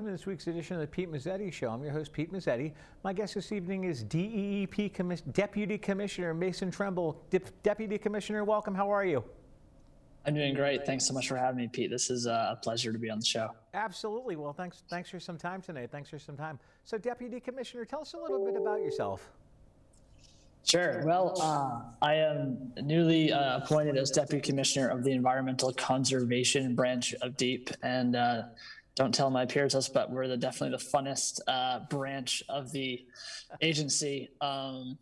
Welcome to this week's edition of the Pete Mezzetti Show. I'm your host, Pete Mezzetti. My guest this evening is DEEP Commis- Deputy Commissioner Mason Trumble. Deputy Commissioner, welcome. How are you? I'm doing great. Thanks so much for having me, Pete. This is uh, a pleasure to be on the show. Absolutely. Well, thanks. Thanks for some time tonight. Thanks for some time. So, Deputy Commissioner, tell us a little bit about yourself. Sure. Well, uh, I am newly uh, appointed as Deputy Commissioner of the Environmental Conservation Branch of DEEP, and uh, don't tell my peers this, but we're the definitely the funnest uh, branch of the agency. Um,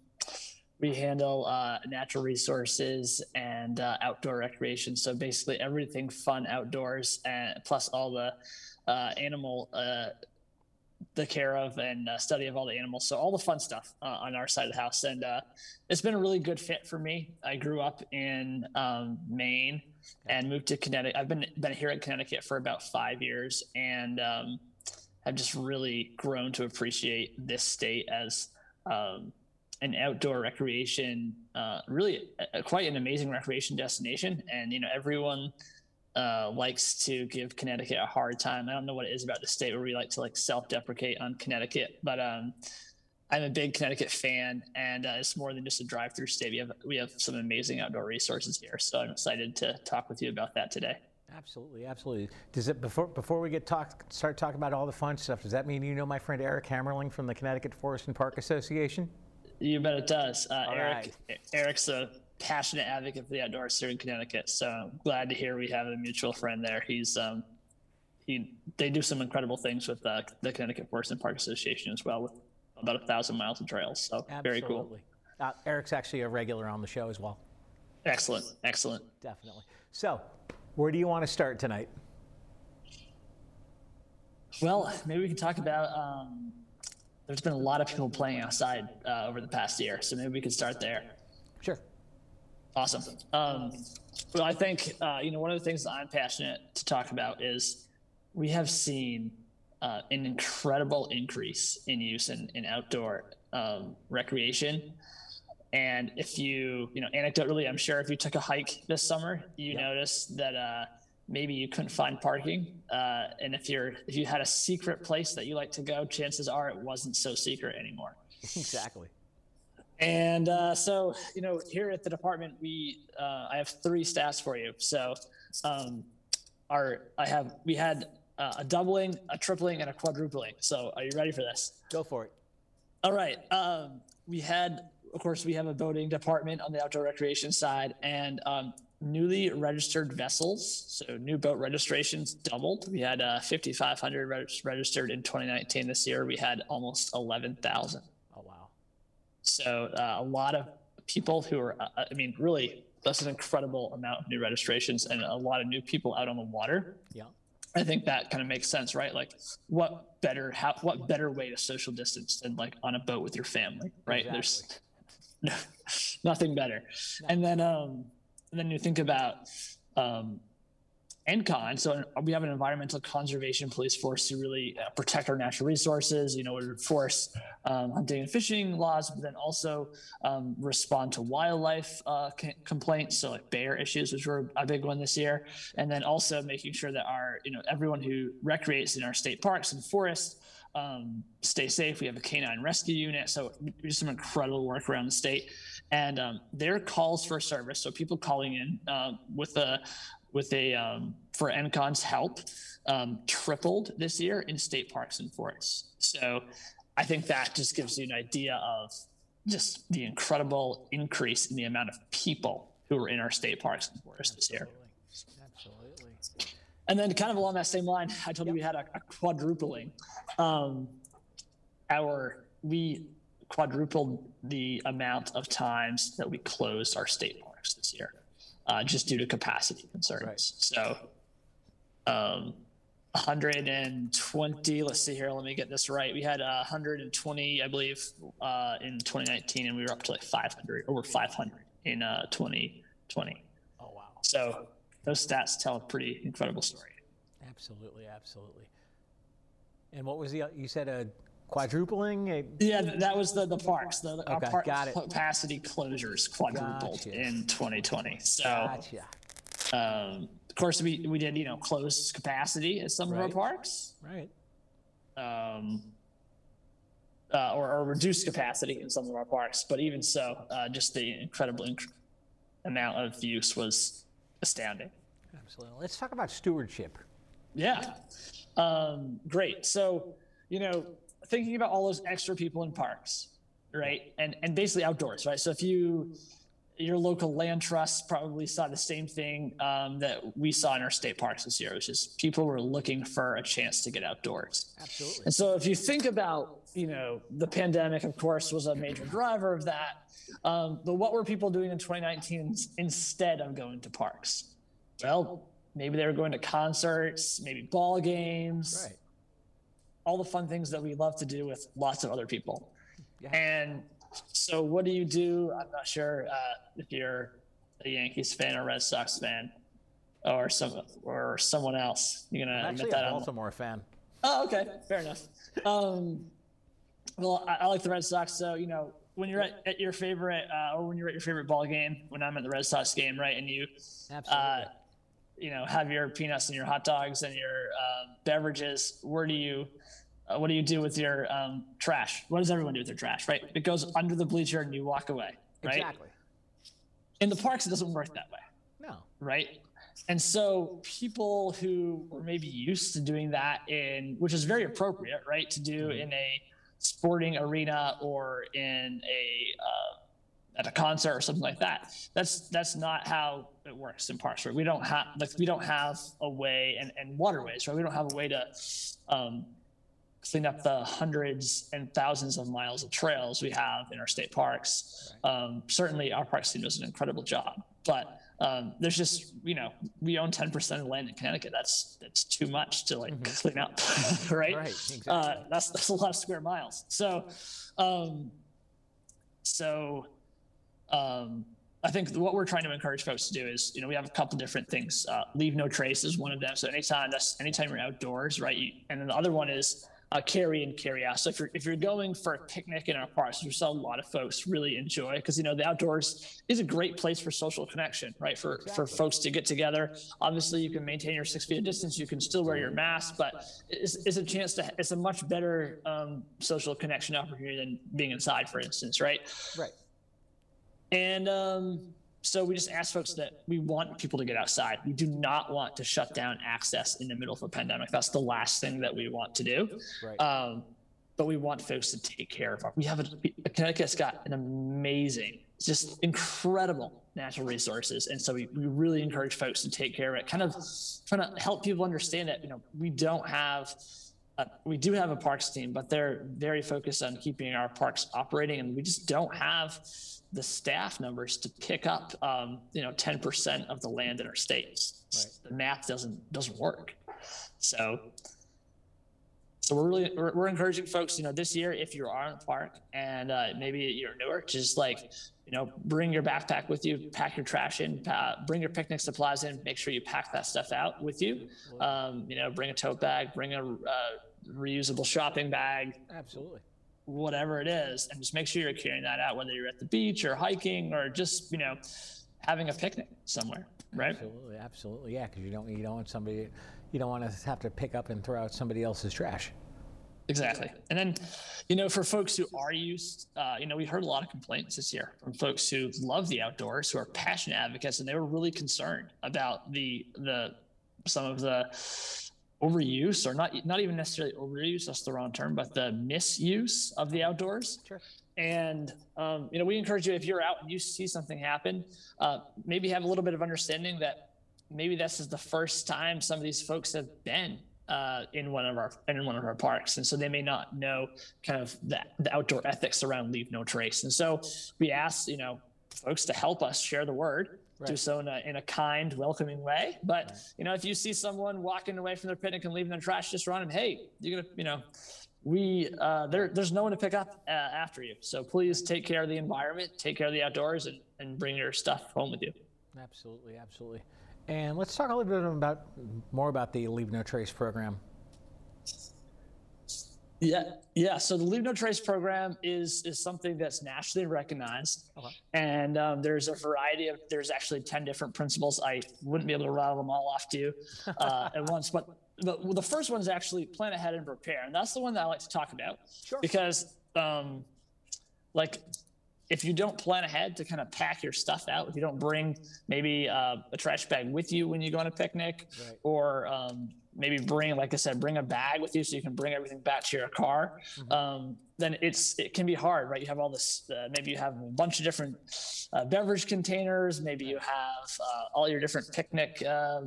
we handle uh, natural resources and uh, outdoor recreation. So basically, everything fun outdoors, and plus all the uh, animal, uh, the care of and uh, study of all the animals. So all the fun stuff uh, on our side of the house, and it's been a really good fit for me. I grew up in um, Maine and moved to Connecticut. I've been been here in Connecticut for about five years, and um, have just really grown to appreciate this state as um, an outdoor recreation, uh, really quite an amazing recreation destination. And you know, everyone uh, likes to give Connecticut a hard time. I don't know what it is about the state where we like to like self-deprecate on Connecticut, but um, I'm a big Connecticut fan, and uh, it's more than just a drive-through state. We have we have some amazing outdoor resources here, so I'm excited to talk with you about that today. Absolutely, absolutely. Does it before before we get talk start talking about all the fun stuff? Does that mean you know my friend Eric Hammerling from the Connecticut Forest and Park Association? You bet it does. Uh, Eric right. Eric's a passionate advocate for the outdoors here in Connecticut, so I'm glad to hear we have a mutual friend there. He's um, he they do some incredible things with uh, the Connecticut Forest and Park Association as well with about a thousand miles of trails. So Absolutely. very cool. Uh, Eric's actually a regular on the show as well. Excellent, excellent. Definitely. So, where do you want to start tonight? Well, maybe we can talk about. Um, there's been a lot of people playing outside uh, over the past year, so maybe we could start there. Awesome. Um, well, I think uh, you know one of the things that I'm passionate to talk about is we have seen uh, an incredible increase in use in, in outdoor um, recreation. And if you, you know, anecdotally, I'm sure if you took a hike this summer, you yep. noticed that uh, maybe you couldn't find parking. Uh, and if you're, if you had a secret place that you like to go, chances are it wasn't so secret anymore. Exactly. And uh, so, you know, here at the department, we, uh, I have three stats for you. So, um, our, I have, we had uh, a doubling, a tripling, and a quadrupling. So, are you ready for this? Go for it. All right. Um, we had, of course, we have a boating department on the outdoor recreation side, and um, newly registered vessels. So, new boat registrations doubled. We had uh, 5,500 reg- registered in 2019. This year, we had almost 11,000. So, uh, a lot of people who are, uh, I mean, really, that's an incredible amount of new registrations and a lot of new people out on the water. Yeah. I think that kind of makes sense, right? Like, what better how what better way to social distance than like on a boat with your family, right? Exactly. There's nothing better. No. And then um, and then you think about um, ENCON. So we have an environmental conservation police force to really uh, protect our natural resources. You know, enforce um, hunting and fishing laws, but then also um, respond to wildlife uh, c- complaints. So like bear issues, which were a big one this year, and then also making sure that our you know everyone who recreates in our state parks and forests um, stay safe. We have a canine rescue unit, so we do some incredible work around the state. And um, their calls for service, so people calling in uh, with a with a um, for ENCON's help um, tripled this year in state parks and forests. So I think that just gives you an idea of just the incredible increase in the amount of people who are in our state parks and forests this year. Absolutely. And then, kind of along that same line, I told yep. you we had a, a quadrupling. Um, our we quadrupled the amount of times that we closed our state parks this year uh, just due to capacity concerns. Right. So, um, 120. Let's see here. Let me get this right. We had uh, 120, I believe, uh, in 2019, and we were up to like 500, over 500 in uh, 2020. Oh wow! So those stats tell a pretty incredible story. Absolutely, absolutely. And what was the? You said a quadrupling? Yeah, that was the the parks. The, okay, park got it. capacity closures quadrupled gotcha. in 2020. So, gotcha. um, of course, we we did you know close capacity at some right. of our parks. Right. um, uh, or, or, reduced capacity in some of our parks. But even so, uh, just the incredible inc- amount of use was astounding. Absolutely. Let's talk about stewardship. Yeah. Um, great. So, you know, thinking about all those extra people in parks, right? And and basically outdoors, right? So if you your local land trust probably saw the same thing um, that we saw in our state parks this year, which is people were looking for a chance to get outdoors. Absolutely. And so if you think about, you know, the pandemic, of course, was a major driver of that. Um, but what were people doing in 2019 instead of going to parks? Well, maybe they were going to concerts, maybe ball games, right. All the fun things that we love to do with lots of other people. Yeah. And so, what do you do? I'm not sure uh, if you're a Yankees fan or Red Sox fan, or some or someone else. You're gonna I'm admit that a Baltimore fan. Oh, okay, fair enough. Um, well, I, I, like the Red Sox, so you know when you're at, at your favorite, uh, or when you're at your favorite ball game. When I'm at the Red Sox game, right, and you, absolutely. Uh, you know, have your peanuts and your hot dogs and your uh, beverages. Where do you uh, what do you do with your um, trash? What does everyone do with their trash, right? It goes under the bleacher and you walk away, right? Exactly. In the parks, it doesn't work that way. No. Right? And so people who were maybe used to doing that in, which is very appropriate, right, to do mm-hmm. in a sporting arena or in a uh, at a concert or something like that. That's that's not how it works in parks. Right? We don't have like we don't have a way and, and waterways. Right? We don't have a way to um, clean up the hundreds and thousands of miles of trails we have in our state parks. Um, certainly, our parks team does an incredible job, but um, there's just you know we own 10% of land in Connecticut. That's that's too much to like mm-hmm. clean up, right? Right. Exactly. Uh, that's that's a lot of square miles. So, um, so. Um, I think what we're trying to encourage folks to do is, you know, we have a couple different things. Uh, leave no trace is one of them. So anytime that's anytime you're outdoors, right? You, and then the other one is uh, carry and carry out. So if you're if you're going for a picnic in our parks, which a lot of folks really enjoy, because you know the outdoors is a great place for social connection, right? For exactly. for folks to get together. Obviously, you can maintain your six feet of distance. You can still wear your mask, but it's, it's a chance to. It's a much better um, social connection opportunity than being inside, for instance, right? Right. And um, so we just ask folks that we want people to get outside. We do not want to shut down access in the middle of a pandemic. That's the last thing that we want to do. Right. Um, but we want folks to take care of our. We have a Connecticut's got an amazing, just incredible natural resources, and so we, we really encourage folks to take care of it. Kind of trying to help people understand that you know we don't have. Uh, we do have a parks team, but they're very focused on keeping our parks operating, and we just don't have the staff numbers to pick up, um, you know, 10% of the land in our states. Right. The math doesn't doesn't work. So, so we're really we're, we're, encouraging folks, you know, this year if you are in the park and uh, maybe you're newer, just like you know, bring your backpack with you, pack your trash in, uh, bring your picnic supplies in, make sure you pack that stuff out with you. Um, you know, bring a tote bag, bring a uh, reusable shopping bag. Absolutely whatever it is, and just make sure you're carrying that out, whether you're at the beach or hiking or just you know having a picnic somewhere, right? Absolutely, absolutely, yeah. Because you don't you don't want somebody you don't want to have to pick up and throw out somebody else's trash. Exactly. And then, you know, for folks who are used, uh, you know, we heard a lot of complaints this year from folks who love the outdoors, who are passionate advocates, and they were really concerned about the the some of the overuse or not not even necessarily overuse that's the wrong term but the misuse of the outdoors sure. and um, you know we encourage you if you're out and you see something happen uh, maybe have a little bit of understanding that maybe this is the first time some of these folks have been uh, in one of our in one of our parks, and so they may not know kind of the, the outdoor ethics around leave no trace. And so we ask you know folks to help us share the word right. do so in a, in a kind, welcoming way. But right. you know, if you see someone walking away from their picnic and leaving their trash, just run them. Hey, you're gonna, you know, we uh, there, there's no one to pick up uh, after you. So please take care of the environment, take care of the outdoors, and, and bring your stuff home with you. Absolutely, absolutely. And let's talk a little bit about more about the Leave No Trace program. Yeah, yeah. So the Leave No Trace program is is something that's nationally recognized, okay. and um, there's a variety of. There's actually ten different principles. I wouldn't be able to rattle them all off to you uh, at once, but but the first one is actually plan ahead and prepare, and that's the one that I like to talk about sure. because, um, like, if you don't plan ahead to kind of pack your stuff out, if you don't bring maybe uh, a trash bag with you when you go on a picnic, right. or um, maybe bring, like I said, bring a bag with you so you can bring everything back to your car, mm-hmm. um, then it's it can be hard, right? You have all this. Uh, maybe you have a bunch of different uh, beverage containers. Maybe you have uh, all your different picnic uh,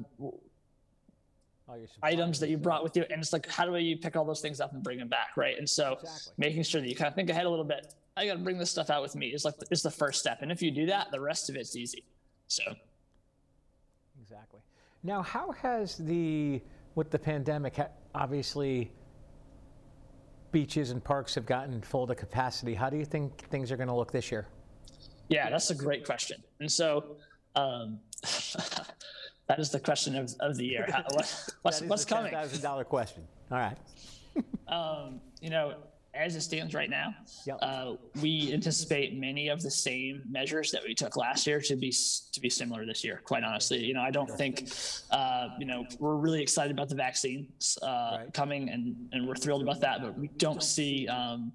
items that you brought with you, and it's like, how do you pick all those things up and bring them back, right? And so, exactly. making sure that you kind of think ahead a little bit. I got to bring this stuff out with me is like is the first step, and if you do that, the rest of it's easy. So, exactly. Now, how has the with the pandemic, obviously, beaches and parks have gotten full to capacity. How do you think things are going to look this year? Yeah, that's a great question. And so, um, that is the question of, of the year. How, what, what's what's coming? Thousand dollar question. All right. um, you know, as it stands right now, yep. uh, we anticipate many of the same measures that we took last year to be to be similar this year. Quite honestly, you know, I don't think, uh, you know, we're really excited about the vaccines uh, right. coming, and and we're thrilled about that. But we don't see um,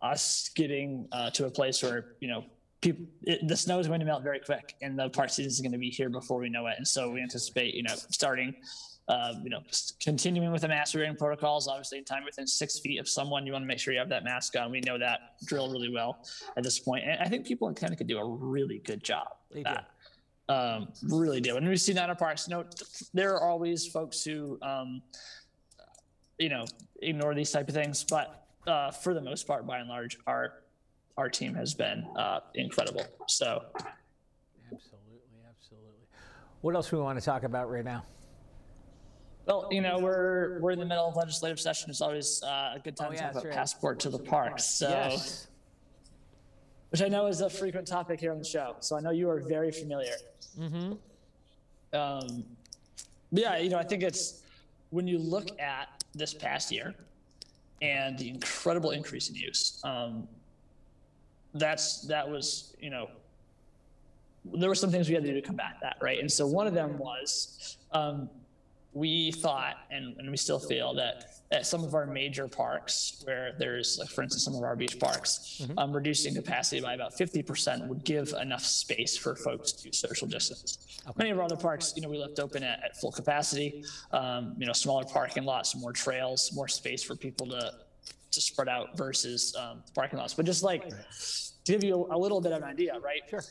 us getting uh, to a place where you know. People, it, the snow is going to melt very quick, and the park season is going to be here before we know it. And so we anticipate, you know, starting uh, you know, continuing with the mask wearing protocols, obviously, in time within six feet of someone, you want to make sure you have that mask on. We know that drill really well at this point. And I think people in Connecticut do a really good job. They do. Um, really do. And we've seen that in parks. You know, there are always folks who, um, you know, ignore these type of things. But uh, for the most part, by and large, our our team has been uh, incredible. So, absolutely, absolutely. What else we want to talk about right now? Well, you know, we're we're in the middle of legislative session. It's always uh, a good time oh, yeah, to talk about passport to the parks. So, yes. which I know is a frequent topic here on the show. So I know you are very familiar. Mm-hmm. Um, yeah, you know, I think it's when you look at this past year and the incredible increase in use. Um, that's that was you know there were some things we had to do to combat that, right? And so one of them was um, we thought, and, and we still feel, that at some of our major parks, where there's, like, for instance, some of our beach parks, mm-hmm. um, reducing capacity by about 50% would give enough space for folks to social distance. Okay. Many of our other parks, you know, we left open at, at full capacity, um, you know, smaller parking lots, more trails, more space for people to to spread out versus um, parking lots. But just like to give you a, a little bit of an idea, right? Sure.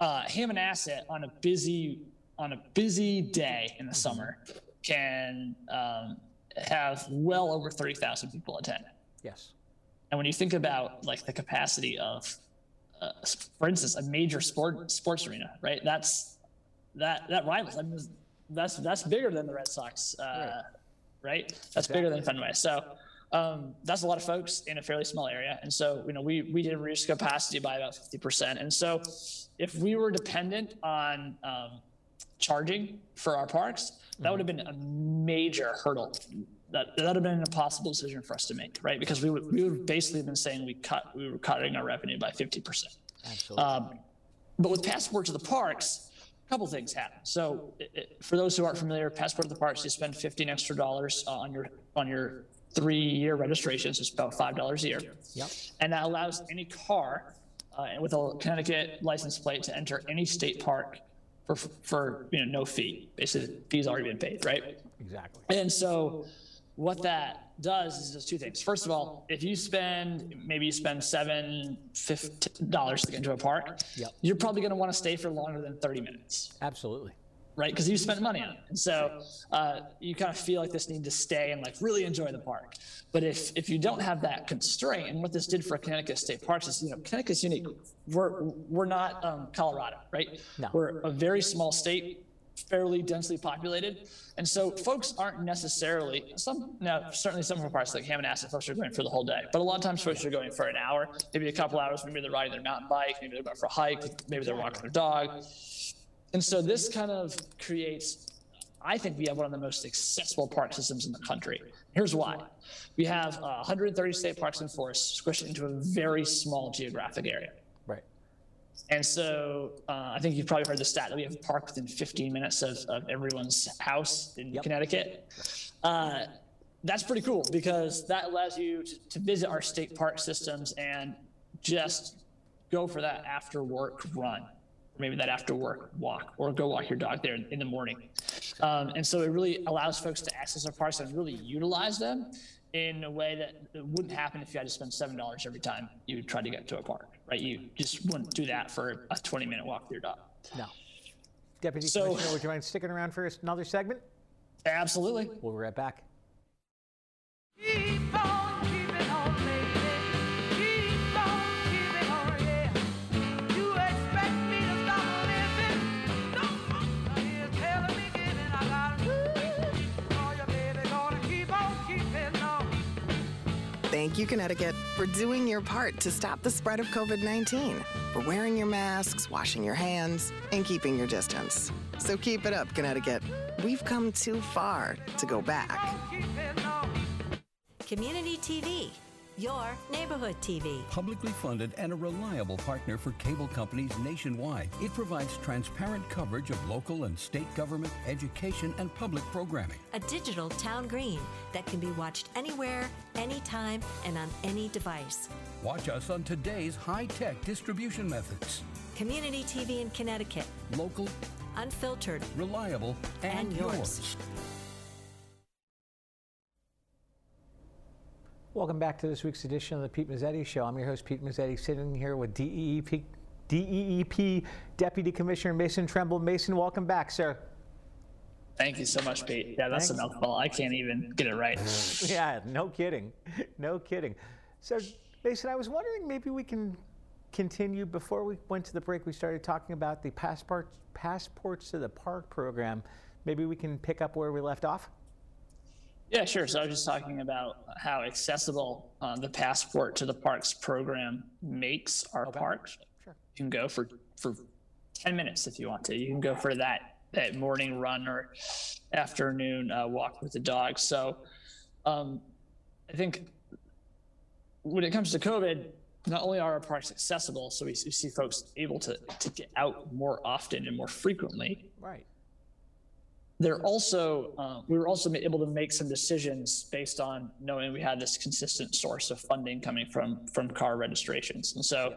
Uh, Hammonasset on a busy on a busy day in the mm-hmm. summer can um, have well over 30,000 people attend. Yes. And when you think about like the capacity of, uh, for instance, a major sport sports arena, right? That's that that rivals. I mean, that's that's bigger than the Red Sox, uh, right. right? That's exactly. bigger than Fenway. So um, that's a lot of folks in a fairly small area. And so, you know, we we did reduce capacity by about 50%. And so, if we were dependent on um, charging for our parks, that would have been a major hurdle. That that would have been an impossible decision for us to make, right? Because we would we would basically have been saying we cut we were cutting our revenue by fifty percent. Absolutely. Um, but with passport to the parks, a couple things happen. So it, it, for those who aren't familiar, passport to the parks, you spend fifteen extra dollars on your on your three-year registration. So it's about five dollars a year. Yep. And that allows any car uh, with a Connecticut license plate to enter any state park for for you know no fee. Basically, the fee's already been paid, right? Exactly. And so, what that does is does two things. First of all, if you spend maybe you spend seven fifty dollars to get into a park, yep. you're probably going to want to stay for longer than thirty minutes. Absolutely right? Because you spent money on it, and so uh, you kind of feel like this need to stay and like really enjoy the park. But if if you don't have that constraint, and what this did for Connecticut State Parks is, you know, Connecticut's unique. We're we're not um, Colorado, right? No. We're a very small state, fairly densely populated, and so folks aren't necessarily some. Now, certainly some of our parks like Hammond Hammonasset, folks are going for the whole day, but a lot of times folks are going for an hour, maybe a couple hours. Maybe they're riding their mountain bike, maybe they're going for a hike, maybe they're walking their dog and so this kind of creates I think we have one of the most accessible park systems in the country. Here's why. We have uh, 130 state parks and forests squished into a very small geographic area. Right. And so uh, I think you've probably heard the stat that we have a park within 15 minutes of, of everyone's house in yep. Connecticut. Uh, that's pretty cool because that allows you to, to visit our state park systems and just go for that after work run maybe that after work walk or go walk your dog there in the morning. Um, and so it really allows folks to access our parks and really utilize them in a way that wouldn't happen if you had to spend seven dollars every time you tried to get to a park, right? You just wouldn't do that for a 20 minute walk with your dog. No. Deputy so, Commissioner, would you mind sticking around for another segment? Absolutely. We'll be right back. Thank you, Connecticut, for doing your part to stop the spread of COVID 19, for wearing your masks, washing your hands, and keeping your distance. So keep it up, Connecticut. We've come too far to go back. Community TV your neighborhood TV. Publicly funded and a reliable partner for cable companies nationwide, it provides transparent coverage of local and state government, education, and public programming. A digital town green that can be watched anywhere, anytime, and on any device. Watch us on today's high tech distribution methods. Community TV in Connecticut. Local, unfiltered, reliable, and, and yours. yours. Welcome back to this week's edition of the Pete Mezzetti Show. I'm your host, Pete Mezzetti, sitting here with DEEP, DEEP Deputy Commissioner Mason Trumble. Mason, welcome back, sir. Thank you so much, Pete. Yeah, that's Thanks. a mouthful. I can't even get it right. yeah, no kidding. No kidding. So, Mason, I was wondering maybe we can continue before we went to the break. We started talking about the passports to the park program. Maybe we can pick up where we left off. Yeah, sure. So I was just talking about how accessible uh, the Passport to the Parks program makes our okay. parks. Sure. You can go for for 10 minutes if you want to. You can go for that that morning run or afternoon uh, walk with the dog. So um, I think when it comes to COVID, not only are our parks accessible, so we, we see folks able to, to get out more often and more frequently. Right they're also uh, we were also able to make some decisions based on knowing we had this consistent source of funding coming from from car registrations. And so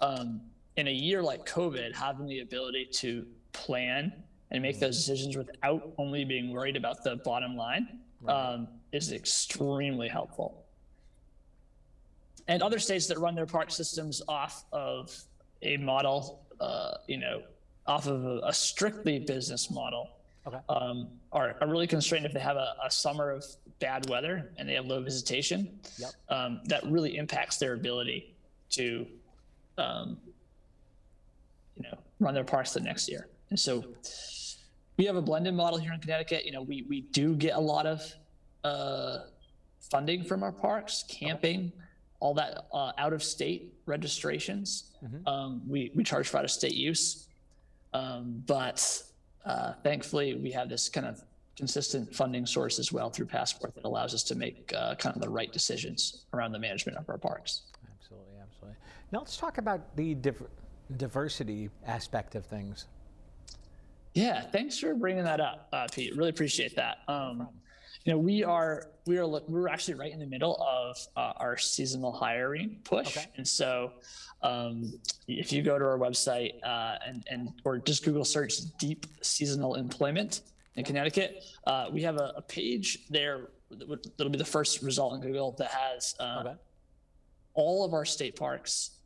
um, in a year like covid having the ability to plan and make those decisions without only being worried about the bottom line um, is extremely helpful. And other states that run their park systems off of a model uh, you know off of a, a strictly business model okay. um, are, are really constrained if they have a, a, summer of bad weather and they have low visitation. Yep. Um, that really impacts their ability to, um, you know, run their parks the next year. And so we have a blended model here in Connecticut. You know, we we do get a lot of uh, funding from our parks, camping. All that uh, out of state registrations, mm-hmm. Um, we we charge for out of state use, um, but uh, thankfully, we have this kind of consistent funding source as well through Passport that allows us to make uh, kind of the right decisions around the management of our parks. Absolutely, absolutely. Now let's talk about the div- diversity aspect of things. Yeah, thanks for bringing that up, uh, Pete. Really appreciate that. Um, you know, we are we are we're actually right in the middle of uh, our seasonal hiring push, okay. and so um, if you go to our website uh, and, and or just Google search deep seasonal employment in Connecticut, uh, we have a, a, page there that will be the first result in Google that has uh, okay. all of our state parks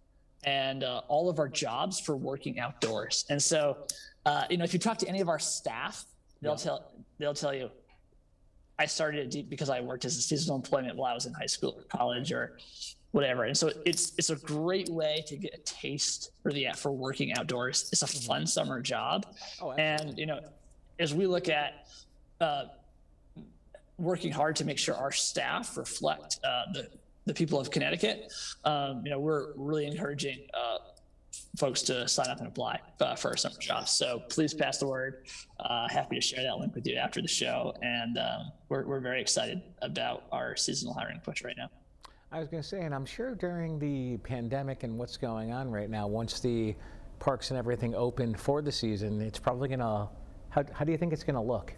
and uh, all of our jobs for working outdoors. And so, uh, you know, if you talk to any of our staff, they'll yeah. tell they'll tell you I started it deep because I worked as a seasonal employment while I was in high school or college or whatever. And so it's it's a great way to get a taste for the for working outdoors. It's a fun summer job, oh, and you know, as we look at uh, working hard to make sure our staff reflect uh, the the people of Connecticut, um, you know, we're really encouraging uh, folks to sign up and apply uh, for our summer jobs. So please pass the word. Uh, happy to share that link with you after the show. And um, we're, we're very excited about our seasonal hiring push right now. I was going to say, and I'm sure during the pandemic and what's going on right now, once the parks and everything open for the season, it's probably going to, how, how do you think it's going to look?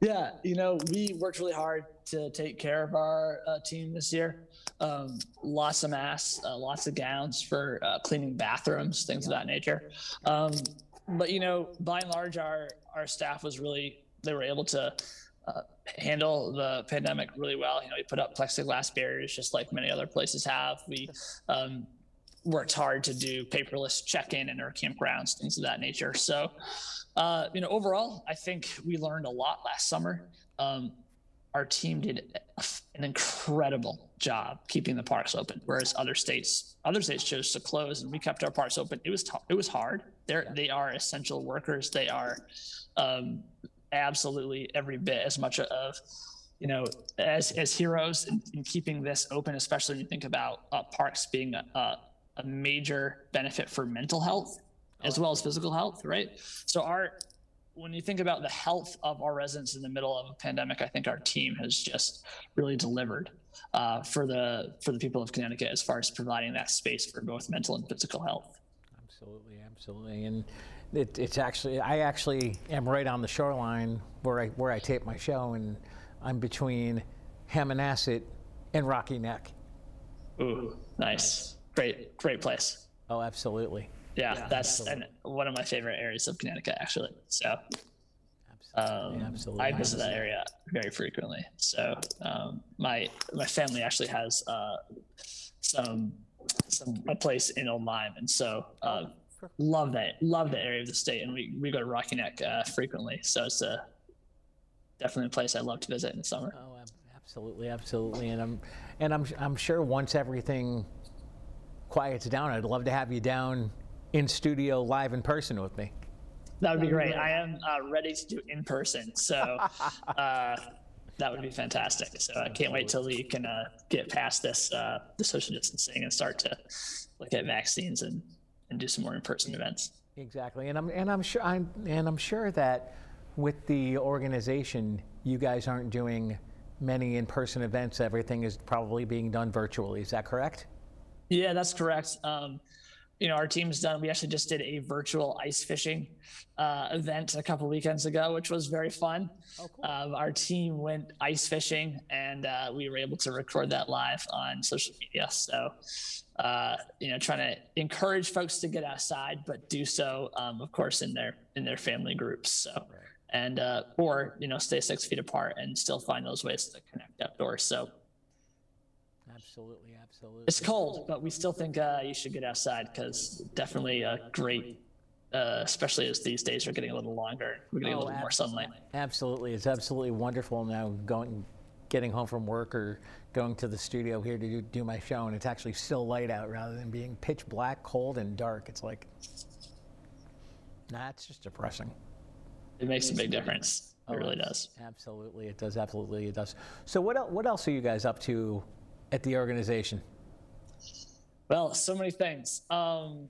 Yeah, you know, we worked really hard to take care of our uh, team this year. Um, lots of masks, uh, lots of gowns for uh, cleaning bathrooms, things of that nature. Um, but you know, by and large, our our staff was really they were able to uh, handle the pandemic really well. You know, we put up plexiglass barriers just like many other places have. We um, worked hard to do paperless check-in in our campgrounds, things of that nature. So uh, you know, overall, I think we learned a lot last summer. Um, our team did an incredible job keeping the parks open, whereas other states other states chose to close, and we kept our parks open. It was t- it was hard. They're yeah. they are essential workers. They are um, absolutely every bit as much of you know as as heroes in, in keeping this open, especially when you think about uh, parks being a, a major benefit for mental health as well as physical health, right? So our when you think about the health of our residents in the middle of a pandemic, I think our team has just really delivered uh, for the for the people of Connecticut as far as providing that space for both mental and physical health. Absolutely, absolutely, and it, it's actually I actually am right on the shoreline where I where I tape my show, and I'm between Hammonasset and Rocky Neck. Ooh, nice, great, great place. Oh, absolutely yeah, yeah that's an, one of my favorite areas of Connecticut, actually. So, absolutely, um, absolutely. I visit that area very frequently. So, um, my my family actually has uh, some some a place in Old Lyme, and so uh, love that love that area of the state, and we we go to Rocky Neck uh, frequently. So it's a definitely a place I love to visit in the summer. Oh, absolutely, absolutely, and I'm and I'm I'm sure once everything quiets down, I'd love to have you down in studio live in person with me. That would be great. I am uh, ready to do in person, so uh, that would be fantastic. So I can't wait till we can uh, get past this uh, the social distancing and start to look at vaccines and, and do some more in person events. Exactly, and I'm and I'm sure I'm and I'm sure that with the organization, you guys aren't doing many in person events. Everything is probably being done virtually. Is that correct? Yeah, that's correct. Um, you know, our team's done. We actually just did a virtual ice fishing uh, event a couple weekends ago, which was very fun. Oh, cool. um, our team went ice fishing, and uh, we were able to record that live on social media. So, uh, you know, trying to encourage folks to get outside, but do so, um, of course, in their in their family groups. So, right. and uh, or you know, stay six feet apart and still find those ways to connect outdoors. So, absolutely Absolutely. It's cold, but we still think uh, you should get outside because definitely a great, uh, especially as these days are getting a little longer. We're getting oh, a little more sunlight. Absolutely, it's absolutely wonderful now going, getting home from work or going to the studio here to do, do my show, and it's actually still light out rather than being pitch black, cold, and dark. It's like, nah, it's just depressing. It makes a big difference. It oh, really does. Absolutely, it does. Absolutely, it does. So, what el- what else are you guys up to at the organization? Well, so many things. Um,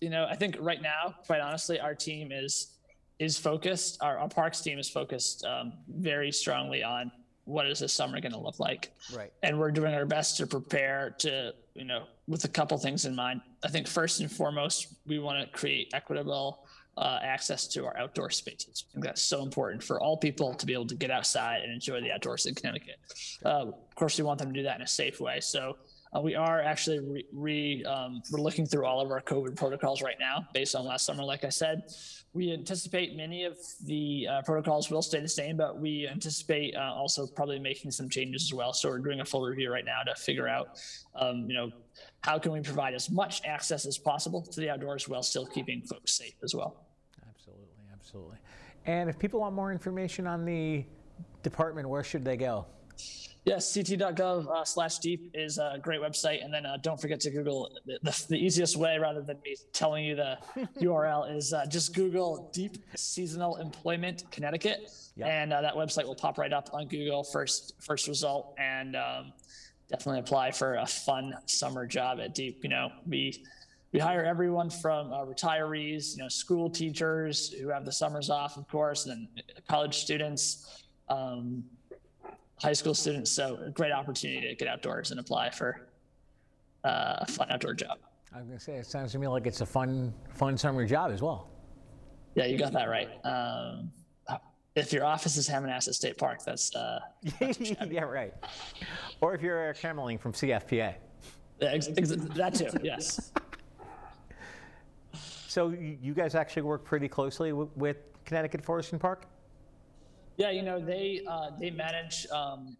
you know, I think right now, quite honestly, our team is is focused. Our, our parks team is focused um, very strongly on what is this summer going to look like. Right. And we're doing our best to prepare to, you know, with a couple things in mind. I think first and foremost, we want to create equitable uh, access to our outdoor spaces. I think that's so important for all people to be able to get outside and enjoy the outdoors in Connecticut. Uh, of course, we want them to do that in a safe way. So uh, we are actually re, re um, we're looking through all of our COVID protocols right now, based on last summer. Like I said, we anticipate many of the uh, protocols will stay the same, but we anticipate uh, also probably making some changes as well. So we're doing a full review right now to figure out, um, you know, how can we provide as much access as possible to the outdoors while still keeping folks safe as well. Absolutely, absolutely. And if people want more information on the department, where should they go? Yes, ct.gov uh, slash deep is a great website. And then uh, don't forget to Google the, the, the, easiest way rather than me telling you the URL is uh, just Google Deep Seasonal Employment Connecticut. Yep. And uh, that website will pop right up on Google first, first result. And um, definitely apply for a fun summer job at Deep. You know, we, we hire everyone from uh, retirees, you know, school teachers who have the summers off, of course, and then college students, um, high school students. So a great opportunity to get outdoors and apply for uh, a fun outdoor job. I was going to say, it sounds to me like it's a fun, fun summer job as well. Yeah, you got that right. Um, if your office is Hammonasset State Park, that's, uh, that's yeah, right. Or if you're channeling from CFPA. Yeah, ex- ex- that too. Yes. So you guys actually work pretty closely with, with Connecticut Forest and Park? Yeah, you know they uh, they manage um,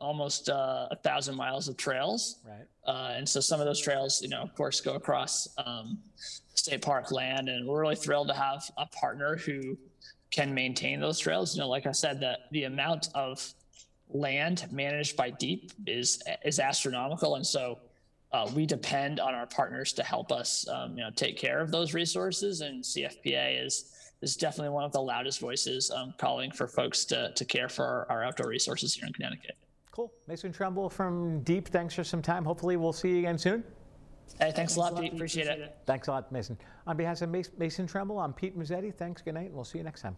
almost uh, a thousand miles of trails, right? Uh, and so some of those trails, you know, of course, go across um, state park land, and we're really thrilled to have a partner who can maintain those trails. You know, like I said, that the amount of land managed by DEEP is is astronomical, and so uh, we depend on our partners to help us, um, you know, take care of those resources. And CFPA is is definitely one of the loudest voices um, calling for folks to to care for our, our, outdoor resources here in Connecticut. Cool, Mason Trumble from DEEP. Thanks for some time. Hopefully, we'll see you again soon. Hey, thanks, thanks a lot, Pete. Appreciate, Appreciate it. it. Thanks a lot, Mason. On behalf of Mason Trumble, I'm Pete Mezzetti. Thanks. Good night, and we'll see you next time.